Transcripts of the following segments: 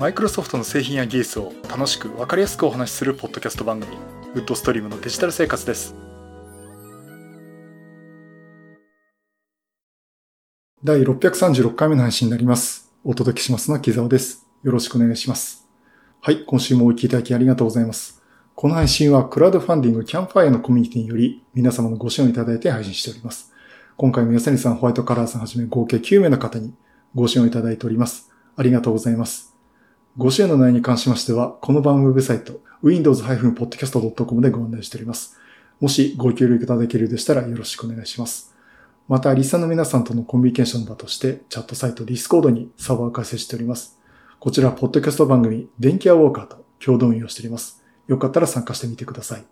マイクロソフトの製品や技術を楽しく分かりやすくお話しするポッドキャスト番組ウッドストリームのデジタル生活です。第636回目の配信になります。お届けしますのは木澤です。よろしくお願いします。はい今週もお聞きいただきありがとうございます。この配信はクラウドファンディングキャンファイアのコミュニティにより皆様のご支援をいただいて配信しております。今回も安谷さん、ホワイトカラーさんはじめ合計9名の方にご支援をいただいております。ありがとうございます。ご支援の内容に関しましては、この番組ウェブサイト、windows-podcast.com でご案内しております。もしご協力いただけるようでしたらよろしくお願いします。また、リスナーの皆さんとのコミュニケーションの場として、チャットサイト Discord にサーバーを開設しております。こちら、ポッドキャスト番組、電気屋ウォーカーと共同運用しております。よかったら参加してみてください。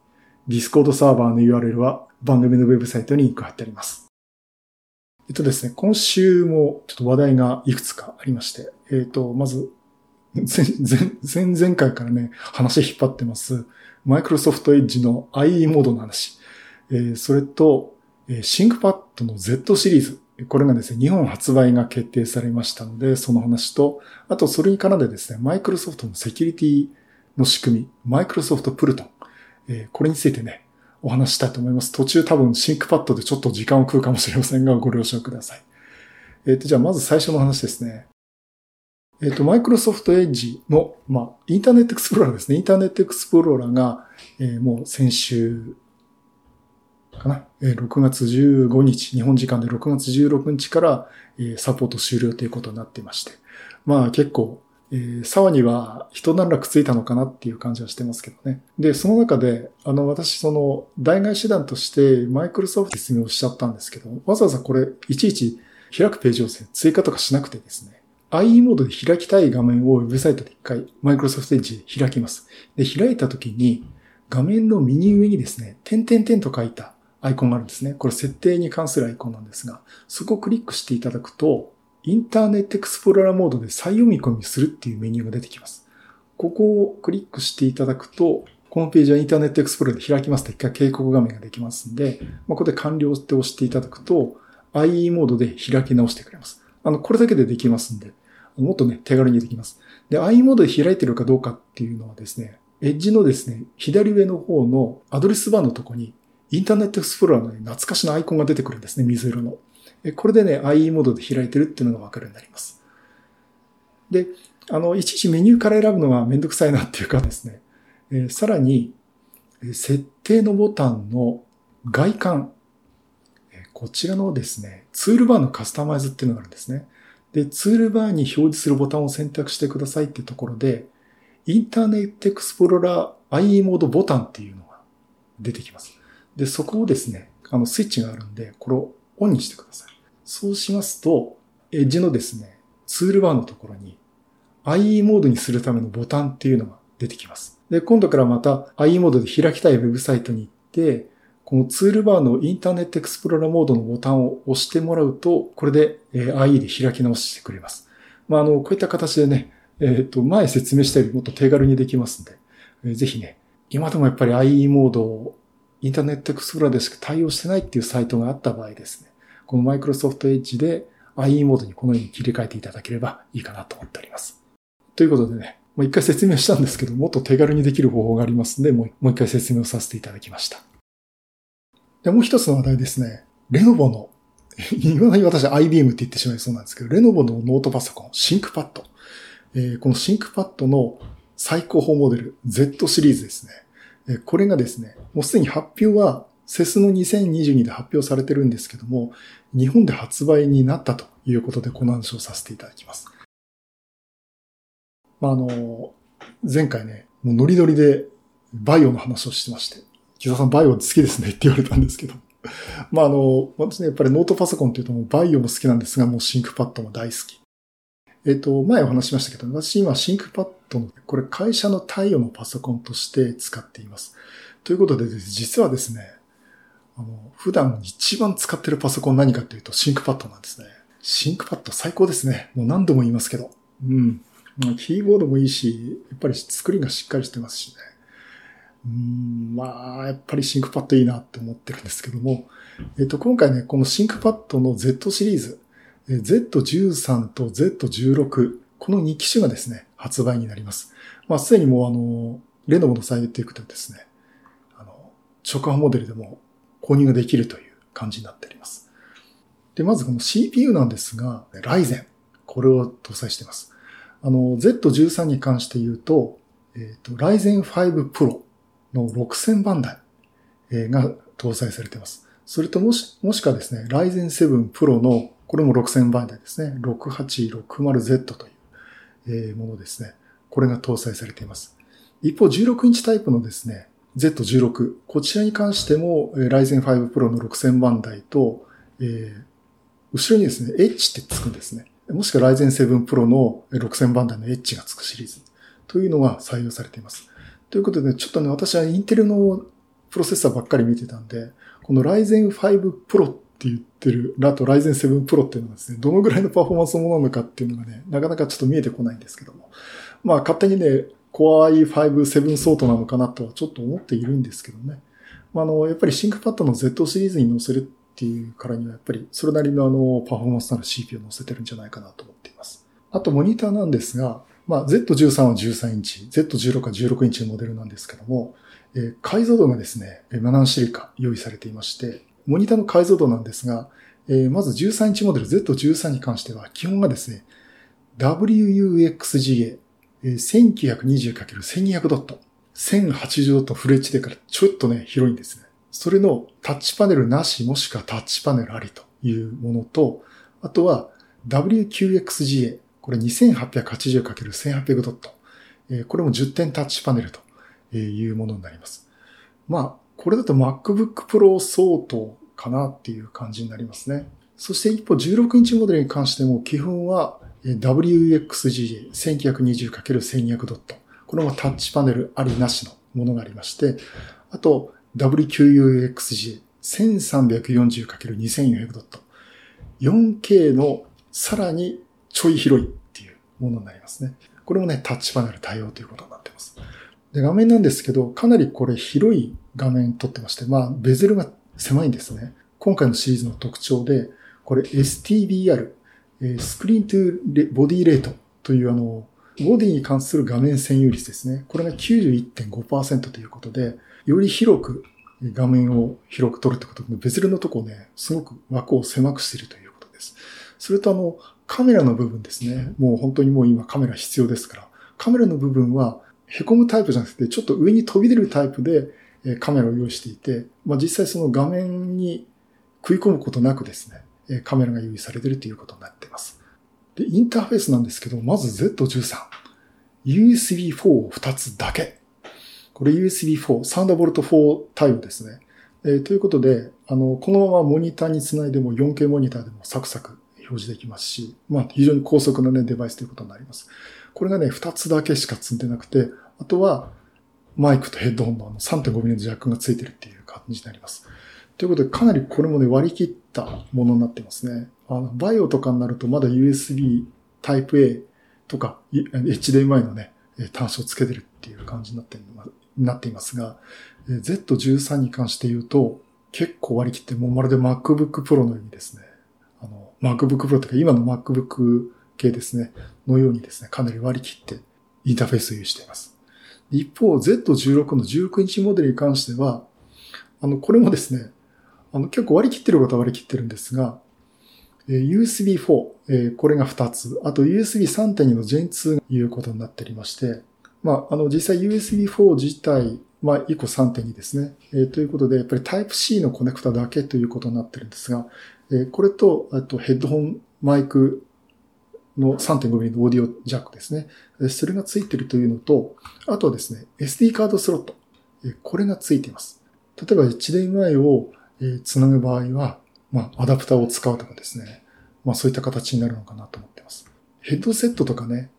Discord サーバーの URL は番組のウェブサイトにリンク貼ってあります。えっとですね、今週もちょっと話題がいくつかありまして、えっと、まず、前、前、前々回からね、話引っ張ってます、マイクロソフトエッジの IE モードの話、えー、それと、え、シンクパッドの Z シリーズ、これがですね、日本発売が決定されましたので、その話と、あとそれに絡んでですね、マイクロソフトのセキュリティの仕組み、マイクロソフトプルトン、えー、これについてね、お話したいと思います。途中多分シンクパッドでちょっと時間を食うかもしれませんが、ご了承ください。えっ、ー、と、じゃあまず最初の話ですね。えっ、ー、と、マイクロソフトエッジの、まあ、インターネットエクスプローラーですね。インターネットエクスプローラーが、えー、もう先週かな。えー、6月15日、日本時間で6月16日から、えー、サポート終了ということになってまして。まあ結構、えー、沢には人何らくっついたのかなっていう感じはしてますけどね。で、その中で、あの、私、その、代替手段として、マイクロソフト説明をしちゃったんですけど、わざわざこれ、いちいち開くページを追加とかしなくてですね、IE モードで開きたい画面をウェブサイトで一回、マイクロソフトエッジで開きます。で、開いた時に、画面の右上にですね、点々点と書いたアイコンがあるんですね。これ設定に関するアイコンなんですが、そこをクリックしていただくと、インターネットエクスプローラーモードで再読み込みするっていうメニューが出てきます。ここをクリックしていただくと、このページはインターネットエクスプローラーで開きますと一回警告画面ができますんで、まあ、ここで完了って押していただくと、IE モードで開き直してくれます。あの、これだけでできますんで、もっとね、手軽にできます。で、IE モードで開いてるかどうかっていうのはですね、エッジのですね、左上の方のアドレスバーのとこに、インターネットエクスプローラーの、ね、懐かしのアイコンが出てくるんですね、水色の。これでね、IE モードで開いてるっていうのがわかるようになります。で、あの、いちいちメニューから選ぶのがめんどくさいなっていうかですね、えー、さらに、設定のボタンの外観、こちらのですね、ツールバーのカスタマイズっていうのがあるんですね。で、ツールバーに表示するボタンを選択してくださいってところで、インターネットエクスプローラー IE モードボタンっていうのが出てきます。で、そこをですね、あの、スイッチがあるんで、これをオンにしてください。そうしますと、エッジのですね、ツールバーのところに IE モードにするためのボタンっていうのが出てきます。で、今度からまた IE モードで開きたいウェブサイトに行って、このツールバーのインターネットエクスプローラーモードのボタンを押してもらうと、これで IE で開き直してくれます。まあ、あの、こういった形でね、えっ、ー、と、前説明したよりもっと手軽にできますんで、えー、ぜひね、今でもやっぱり IE モードをインターネットエクスプローラーでしか対応してないっていうサイトがあった場合ですね、このマイクロソフトエッジで IE モードにこのように切り替えていただければいいかなと思っております。ということでね、もう一回説明したんですけど、もっと手軽にできる方法がありますので、もう一回説明をさせていただきました。で、もう一つの話題ですね。レノボの、今だに私は IBM って言ってしまいそうなんですけど、レノボのノートパソコン、シンクパッド。えー、このシンクパッドの最高峰モデル、Z シリーズですね。えー、これがですね、もうすでに発表は CESの2022で発表されてるんですけども、日本で発売になったということでこの話をさせていただきます。まあ、あの、前回ね、もうノリノリでVAIOの話をしてまして、木澤さん VAIO好きですねって言われたんですけど。まあ、あの、私ね、やっぱりノートパソコンっていうともう VAIOも好きなんですが、もうシンクパッドも大好き。えっ、と、前お話しましたけど、私今シンクパッドの、これ会社の貸与のパソコンとして使っています。ということで、実はですね、あの、普段一番使ってるパソコン何かっていうと、シンクパッドなんですね。シンクパッド最高ですね。もう何度も言いますけど。うん。キーボードもいいし、やっぱりスクリーンがしっかりしてますしね。うん、まあ、やっぱりシンクパッドいいなって思ってるんですけども、えっ、と、今回ね、このシンクパッドの Z シリーズ、Z13 と Z16、この2機種がですね、発売になります。まあ、すでにもうあの、レノボのサイト行くとですね、あの、直販モデルでも購入ができるという感じになっております。で、まずこの CPU なんですが、ライゼン。これを搭載しています。あの、Z13 に関して言うと、えっ、ー、と、ライゼン5 Pro の6000番台が搭載されています。それともし、もしかですね、ライゼン7 Pro の、これも6000番台ですね、6860Z というものですね。これが搭載されています。一方、16インチタイプのですね、Z16、こちらに関しても、ライゼン5 Pro の6000番台と、えー、後ろにですね、H ってつくんですね。もしくは Ryzen 7 Pro の6000番台の H がつくシリーズというのが採用されています。ということで、ちょっとね、私はインテルのプロセッサーばっかり見てたんで、この Ryzen 5 Pro って言ってる、あと Ryzen 7 Pro っていうのはですね、どのぐらいのパフォーマンスのものなのかっていうのがね、なかなかちょっと見えてこないんですけども。まあ、勝手にね、Core i5 7相当なのかなとはちょっと思っているんですけどね。まあ、あの、やっぱり ThinkPad の Z シリーズに載せるっていうからには、やっぱりそれなりのあの、パフォーマンスのある CPU を載せてるんじゃないかなと思っています。あと、モニターなんですが、まあ、Z13 は13インチ、Z16 は16インチのモデルなんですけども、えー、解像度がですね、何種類か用意されていまして、モニターの解像度なんですが、えー、まず13インチモデル Z13 に関しては、基本がですね、WUXGA、1920×1200 ドット、1080ドットフル HD からちょっとね、広いんですね。それのタッチパネルなしもしくはタッチパネルありというものと、あとは WQXGA、これ 2880×1800 ドット。これも10点タッチパネルというものになります。まあ、これだと MacBook Pro 相当かなっていう感じになりますね。そして一方16インチモデルに関しても基本は WXGA 1920×1200 ドット。これもタッチパネルありなしのものがありまして、あと WQUXG 1340×2400 ドット。4K のさらにちょい広いっていうものになりますね。これもね、タッチパネル対応ということになってます。で、画面なんですけど、かなりこれ広い画面撮ってまして、まあ、ベゼルが狭いんですね。今回のシリーズの特徴で、これ STBR、スクリーントゥボディレートというあの、ボディに関する画面占有率ですね。これが91.5%ということで、より広く画面を広く撮るってことで、ベゼルのとこね、すごく枠を狭くしているということです。それとあの、カメラの部分ですね。もう本当にもう今カメラ必要ですから、カメラの部分は凹むタイプじゃなくて、ちょっと上に飛び出るタイプでカメラを用意していて、まあ、実際その画面に食い込むことなくですね、カメラが用意されているということになっています。で、インターフェースなんですけど、まず Z13。USB4 を2つだけ。これ USB4、サンダーボルト4対応ですね。えー、ということで、あの、このままモニターにつないでも 4K モニターでもサクサク表示できますし、まあ非常に高速なね、デバイスということになります。これがね、2つだけしか積んでなくて、あとはマイクとヘッドホンの 3.5mm のジャックがついてるっていう感じになります。ということで、かなりこれもね、割り切ったものになってますね。あの、バイオとかになるとまだ USB Type A とか HDMI のね、端子をつけてるっていう感じになってなっていますが、Z13 に関して言うと、結構割り切って、もうまるで MacBook Pro のようにですね、MacBook Pro とか今の MacBook 系ですね、のようにですね、かなり割り切ってインターフェースを有しています。一方、Z16 の19インチモデルに関しては、あの、これもですね、あの、結構割り切ってることは割り切ってるんですが、え USB4、これが2つ、あと USB3.2 の Gen2 がいうことになっておりまして、まあ、あの、実際 USB4 自体、まあ、1個3.2ですね。えー、ということで、やっぱり Type-C のコネクタだけということになってるんですが、えー、これと、あとヘッドホンマイクの 3.5mm のオーディオジャックですね。それがついてるというのと、あとはですね、SD カードスロット。これがついています。例えば HDMI をつなぐ場合は、まあ、アダプターを使うとかですね。まあ、そういった形になるのかなと思っています。ヘッドセットとかね、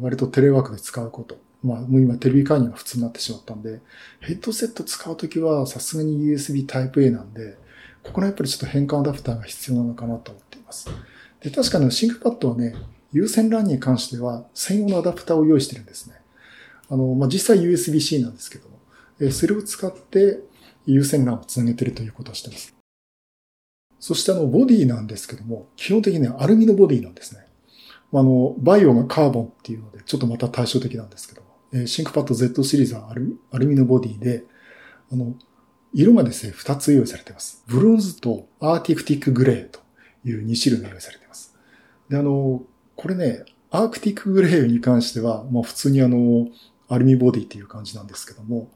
割とテレワークで使うこと。まあ、もう今テレビ会議が普通になってしまったんで、ヘッドセット使うときはさすがに USB Type-A なんで、ここのやっぱりちょっと変換アダプターが必要なのかなと思っています。で、確かにシンクパッドはね、有線 LAN に関しては専用のアダプターを用意してるんですね。あの、まあ、実際 USB-C なんですけども、えそれを使って有線 LAN をつなげてるということをしてます。そしてあの、ボディなんですけども、基本的にはアルミのボディなんですね。あの、 VAIOがカーボンっていうので、ちょっとまた対照的なんですけど、え、シンクパッド Z シリーズはアルアルミのボディで、あの、色がですね、二つ用意されています。ブロンズとアーティクティックグレーという2種類が用意されています。で、あの、これね、アークティックグレーに関しては、まあ普通にあの、アルミボディっていう感じなんですけども、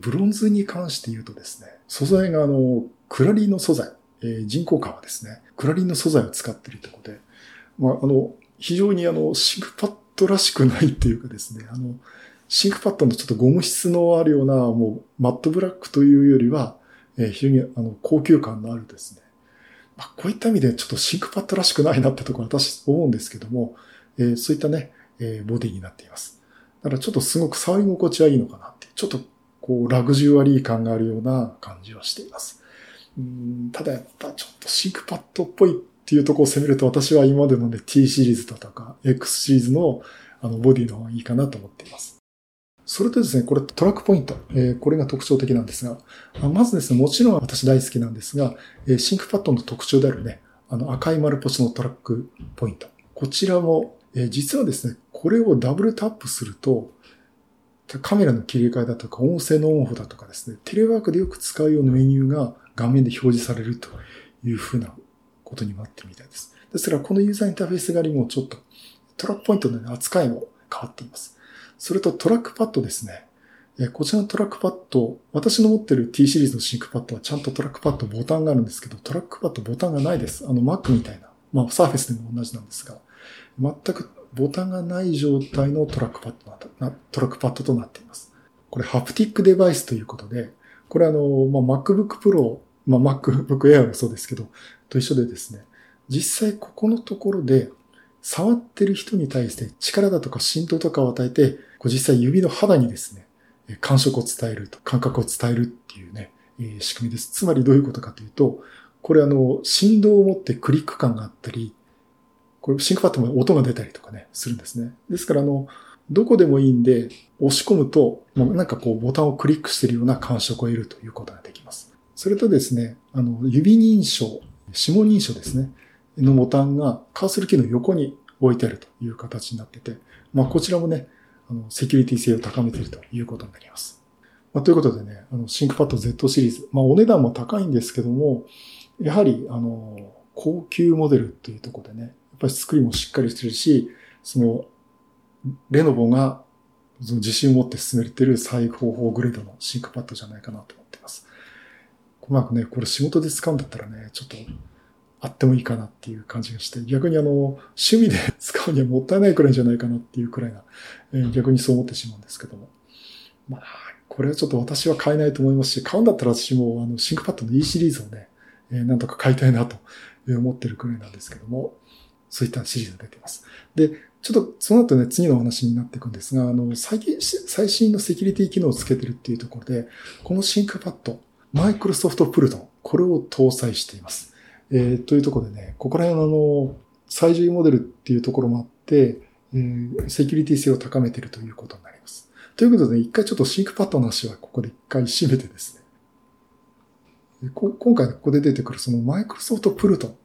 ブロンズに関して言うとですね、素材があの、クラリーノ素材、えー、人工革ですね。クラリーノ素材を使っているところで、まあ、あの、非常にあの、シンクパッドらしくないっていうかですね、あの、シンクパッドのちょっとゴム質のあるような、もう、マットブラックというよりは、えー、非常にあの、高級感のあるですね。まあ、こういった意味でちょっとシンクパッドらしくないなってところ私思うんですけども、えー、そういったね、えー、ボディになっています。だからちょっとすごく触り心地はいいのかなって、ちょっとこう、ラグジュアリー感があるような感じはしています。うんただやっぱちょっとシンクパッドっぽいっていうところを攻めると私は今までのね T シリーズだとか X シリーズのあのボディの方がいいかなと思っています。それとですね、これトラックポイント。えー、これが特徴的なんですが、まずですね、もちろん私大好きなんですが、えー、シンクパッドの特徴であるね、あの赤い丸ポチのトラックポイント。こちらも、えー、実はですね、これをダブルタップすると、カメラの切り替えだとか、音声のオンオフだとかですね、テレワークでよく使うようなメニューが画面で表示されるというふうなことになってるみたいです。ですから、このユーザーインターフェース側にもちょっとトラックポイントの扱いも変わっています。それとトラックパッドですね。こちらのトラックパッド、私の持ってる T シリーズのシンクパッドはちゃんとトラックパッドボタンがあるんですけど、トラックパッドボタンがないです。あの Mac みたいな。まあ、サーフェスでも同じなんですが、全くボタンがない状態のトラックパッドな、トラックパッドとなっています。これ、ハプティックデバイスということで、これあの、まあ、MacBook Pro、まあ、MacBook Air もそうですけど、と一緒でですね、実際ここのところで、触ってる人に対して力だとか振動とかを与えて、こう実際指の肌にですね、感触を伝えると、感覚を伝えるっていうね、え、仕組みです。つまりどういうことかというと、これあの、振動を持ってクリック感があったり、これシンクパッドも音が出たりとかね、するんですね。ですからあの、どこでもいいんで、押し込むと、なんかこうボタンをクリックしてるような感触を得るということができます。それとですね、あの、指認証、指紋認証ですね。のボタンがカーソルキーの横に置いてあるという形になってて、まあこちらもね、あの、セキュリティ性を高めているということになります。まあ、ということでね、あの、シンクパッド Z シリーズ。まあお値段も高いんですけども、やはり、あの、高級モデルっていうところでね、やっぱり作りもしっかりしてるし、その、レノボがその自信を持って勧めてる最高峰グレードのシンクパッドじゃないかなと思っています。うまくね、これ仕事で使うんだったらね、ちょっとあってもいいかなっていう感じがして、逆にあの、趣味で 使うにはもったいないくらいじゃないかなっていうくらいな、えー、逆にそう思ってしまうんですけども。まあ、これはちょっと私は買えないと思いますし、買うんだったら私もあの、シンクパッドの E シリーズをね、えー、なんとか買いたいなと思ってるくらいなんですけども、そういったシリーズが出ています。で、ちょっとその後ね、次のお話になっていくんですが、あの、最近、最新のセキュリティ機能をつけてるっていうところで、このシンクパッド、マイクロソフトプルトン、これを搭載しています。えー、というところでね、ここら辺のあの、最上モデルっていうところもあって、えー、セキュリティ性を高めているということになります。ということで、一回ちょっとシンクパッドの話はここで一回締めてですね。今回ここで出てくるそのマイクロソフトプルトン。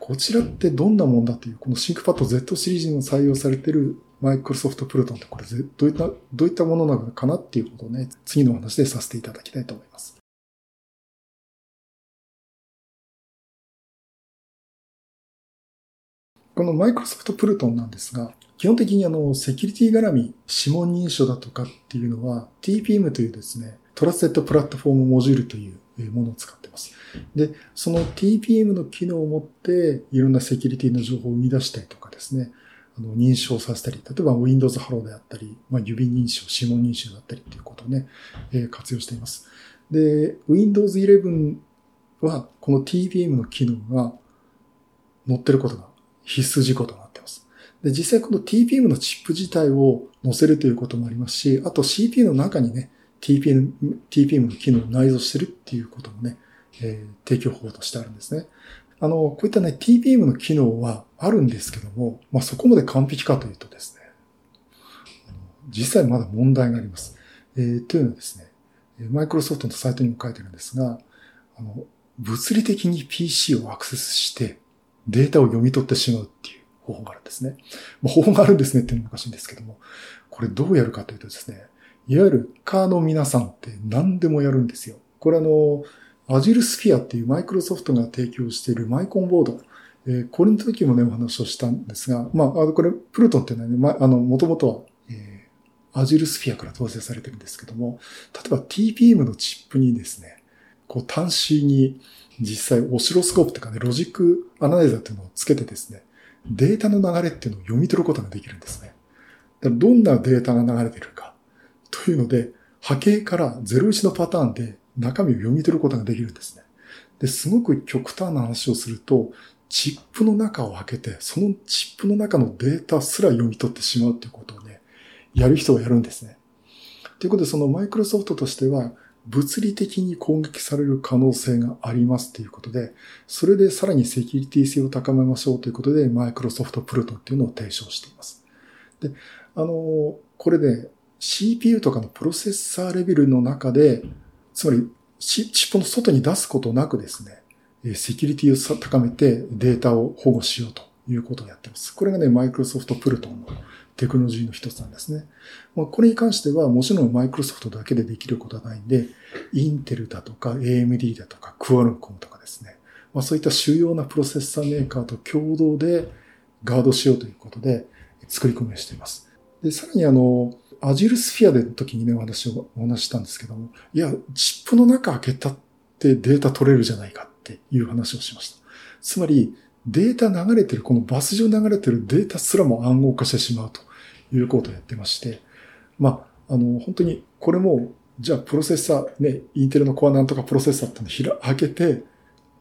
こちらってどんなもんだという、このシンクパッド Z シリーズに採用されているマイクロソフトプルトンってこれどういった、どういったものなのかなっていうことをね、次の話でさせていただきたいと思います。このマイクロソフトプルトンなんですが、基本的にあの、セキュリティ絡み、指紋認証だとかっていうのは、TPM というですね、トラステッドプラットフォームモジュールというものを使っています。で、その TPM の機能を持って、いろんなセキュリティの情報を生み出したりとかですね、あの認証させたり、例えば Windows Hello であったり、まあ、指認証、指紋認証だったりっていうことをね、えー、活用しています。で、Windows 11はこの TPM の機能が載ってることが必須事項となっています。で、実際この TPM のチップ自体を載せるということもありますし、あと CPU の中にね、TPM, TPM の機能を内蔵してるっていうこともね、えー、提供法としてあるんですね。あの、こういったね、TPM の機能はあるんですけども、まあ、そこまで完璧かというとですね、実際まだ問題があります。えー、というのはですね、マイクロソフトのサイトにも書いてるんですが、あの、物理的に PC をアクセスして、データを読み取ってしまうっていう方法があるんですね。まあ、方法があるんですねっていうのもおかしいんですけども、これどうやるかというとですね、いわゆるカーの皆さんって何でもやるんですよ。これあの、Azure Sphere っていうマイクロソフトが提供しているマイコンボード。えー、これの時もね、お話をしたんですが、まあ、の、これ、プルトンっていうのはね、まあ、あの、もともとは、えー、Azure Sphere から搭載されてるんですけども、例えば TPM のチップにですね、こう、端子に実際オシロスコープとかね、ロジックアナライザーっていうのをつけてですね、データの流れっていうのを読み取ることができるんですね。どんなデータが流れてるかというので、波形から01のパターンで中身を読み取ることができるんですね。で、すごく極端な話をすると、チップの中を開けて、そのチップの中のデータすら読み取ってしまうということをね、やる人がやるんですね。ということで、そのマイクロソフトとしては、物理的に攻撃される可能性がありますということで、それでさらにセキュリティ性を高めましょうということで、マイクロソフトプルトンっていうのを提唱しています。で、あの、これで CPU とかのプロセッサーレベルの中で、つまりチップの外に出すことなくですね、セキュリティを高めてデータを保護しようということをやっています。これがね、マイクロソフトプルトンのテクノロジーの一つなんですね。まあ、これに関してはもちろんマイクロソフトだけでできることはないんで、インテルだとか AMD だとかクアルコムとかですね。まあ、そういった主要なプロセッサーメーカーと共同でガードしようということで作り込みをしています。で、さらにあの、アジルスフィアでの時にね、私をお話したんですけども、いや、チップの中開けたってデータ取れるじゃないかっていう話をしました。つまり、データ流れてる、このバス上流れてるデータすらも暗号化してしまうということをやってまして、まあ、あの、本当にこれも、じゃあプロセッサー、ね、インテルのコアなんとかプロセッサーってのを開けて、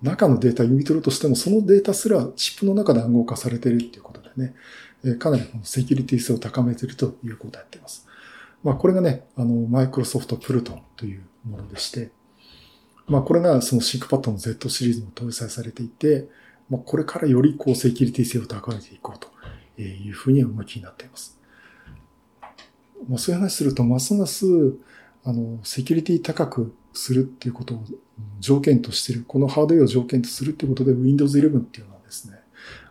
中のデータ読み取るとしても、そのデータすらチップの中で暗号化されてるっていうことでね、えかなりこのセキュリティ性を高めているということをやっています。まあ、これがね、あの、マイクロソフトプルトンというものでして、まあ、これがそのシンクパッドの Z シリーズも搭載されていて、まあ、これからよりこうセキュリティ性を高めていこうというふうに動きになっています。まあ、そういう話すると、ますます、あの、セキュリティ高くするっていうことを条件としてる、このハードウェアを条件とするっていうことで Windows 11っていうのはですね、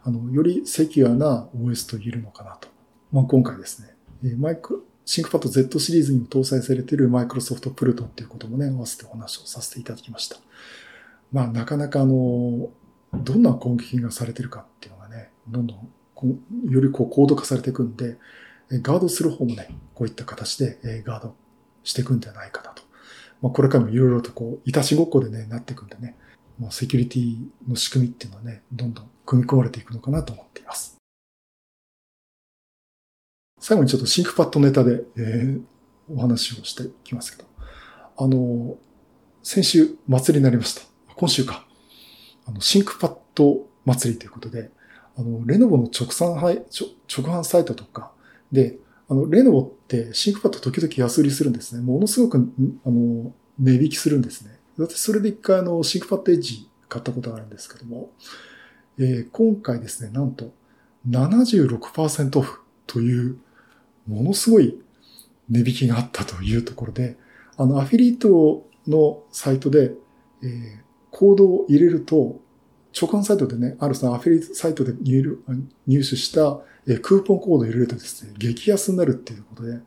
あの、よりセキュアな OS と言えるのかなと。まあ、今回ですね、マイク、シンクパッド Z シリーズにも搭載されているマイクロソフトプルトンっていうこともね、合わせてお話をさせていただきました。まあ、なかなかあの、どんな攻撃がされてるかっていうのがね、どんどん、よりこう高度化されていくんで、ガードする方もね、こういった形でガードしていくんではないかなと。まあ、これからもいろいろとこう、いたしごっこでね、なっていくんでね、まあ、セキュリティの仕組みっていうのはね、どんどん組み込まれていくのかなと思っています。最後にちょっとシンクパッドネタで、えー、お話をしていきますけど、あの、先週祭りになりました。今週か。あの、 ThinkPad 祭りということで、あの、レノボの直産直販サイトとかで、あの、レノボって ThinkPad 時々安売りするんですね。ものすごく、あの、値引きするんですね。私それで一回あの、 ThinkPad Edge 買ったことがあるんですけども、えー、今回ですね、なんと76%オフというものすごい値引きがあったというところで、あの、アフィリートのサイトで、えー、コードを入れると、直販サイトでね、あるそのアフィリサイトで入入手した、え、クーポンコードを入れるとですね、激安になるっていうことで、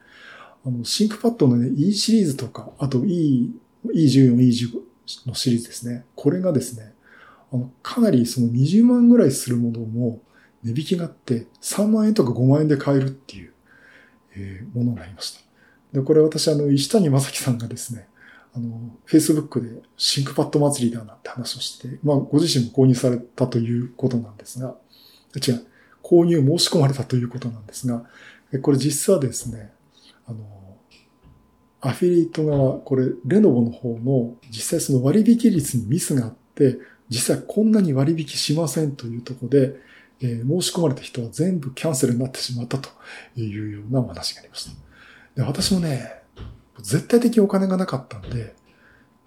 あの、シンクパッドのね、E シリーズとか、あと E、E14、E15 のシリーズですね。これがですね、あの、かなりその20万ぐらいするものも値引きがあって3万円とか5万円で買えるっていう、えー、ものになりました。で、これ私あの、石谷正樹さんがですね、あの、Facebook でシンクパッド祭りだなって話をして、まあ、ご自身も購入されたということなんですが、違う、購入申し込まれたということなんですが、これ実はですね、あの、アフィリエイト側、これ、レノボの方の実際その割引率にミスがあって、実際こんなに割引しませんというとこで、えー、申し込まれた人は全部キャンセルになってしまったというようなお話がありました。で私もね、絶対的お金がなかったんで、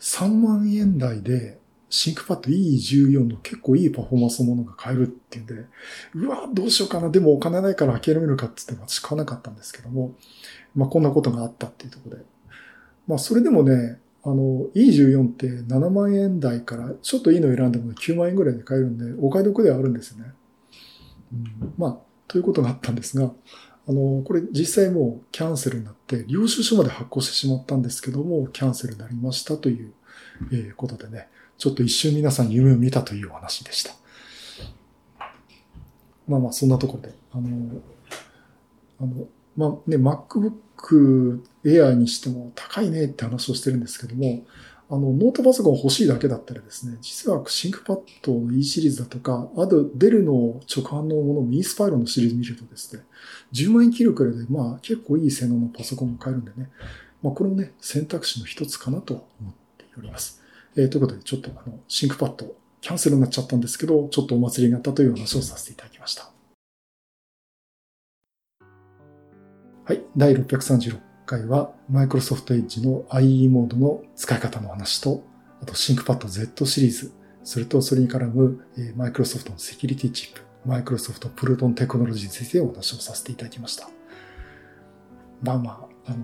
3万円台でシンクパッド E14 の結構いいパフォーマンスのものが買えるっていうんで、うわ、どうしようかな。でもお金ないから諦めるかって言って私買わなかったんですけども、まあこんなことがあったっていうところで。まあそれでもね、あの、E14 って7万円台からちょっといいの選んでも9万円ぐらいで買えるんで、お買い得ではあるんですよね。うん、まあ、ということがあったんですが、あの、これ実際もうキャンセルになって、領収書まで発行してしまったんですけども、キャンセルになりましたという、えことでね、ちょっと一瞬皆さん夢を見たというお話でした。まあまあ、そんなところで、あの、あの、まあね、MacBook Air にしても高いねって話をしてるんですけども、あの、ノートパソコン欲しいだけだったらですね、実はシンクパッドの E シリーズだとか、あとデルの直販のものも E スパイロのシリーズ見るとですね、10万円切るくらいで、まあ結構いい性能のパソコンも買えるんでね、まあこれもね、選択肢の一つかなと思っております。えー、ということで、ちょっとあの、 ThinkPad キャンセルになっちゃったんですけど、ちょっとお祭りになったという話をさせていただきました。はい、第636回は Microsoft Edge の IE モードの使い方の話と、あと ThinkPad Z シリーズ、それとそれに絡む Microsoft のセキュリティチップ、Microsoft Proton テクノロジーについてお話をさせていただきました。まあまあ、あの、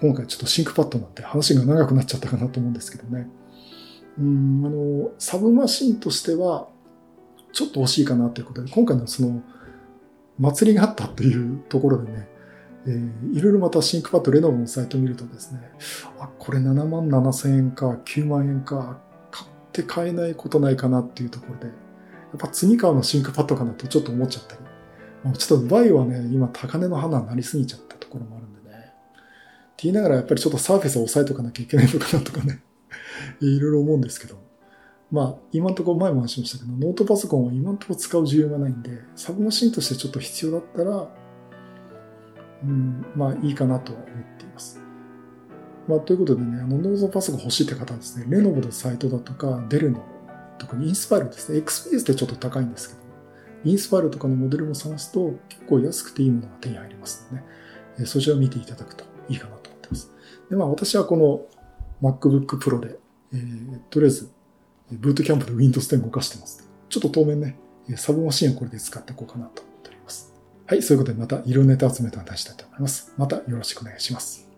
今回ちょっと ThinkPad なんて話が長くなっちゃったかなと思うんですけどね。うん、あの、サブマシンとしては、ちょっと欲しいかなということで、今回のその、祭りがあったというところでね、えー、いろいろまた ThinkPad レノボのサイトを見るとですね、あ、これ7万7千円か9万円か、買って買えないことないかなっていうところで、やっぱ次買うの ThinkPad かなとちょっと思っちゃったり、もうちょっと VAIO はね、今高嶺の花になりすぎちゃったところもあるんでね。って言いながらやっぱりちょっとサーフェスを押さえとかなきゃいけないのかなとかね、いろいろ思うんですけど。まあ、今のところ前も話しましたけど、ノートパソコンは今のところ使う需要がないんで、サブマシンとしてちょっと必要だったら、うん、まあいいかなと思っています。まあということでね、あのノートパソコン欲しいって方はですね、レノボのサイトだとか、デルの、特にインスパイルですね、XPS ってちょっと高いんですけど、インスパイルとかのモデルも探すと結構安くていいものが手に入りますので、ね、そちらを見ていただくといいかなと思ってます。で、まあ私はこの MacBook Pro で、えー、とりあえず、ブートキャンプで Windows 10動かしてます。ちょっと当面ね、サブマシンをこれで使っていこうかなとはい、そういうことでまた色ネタ集めた話したいと思います。またよろしくお願いします。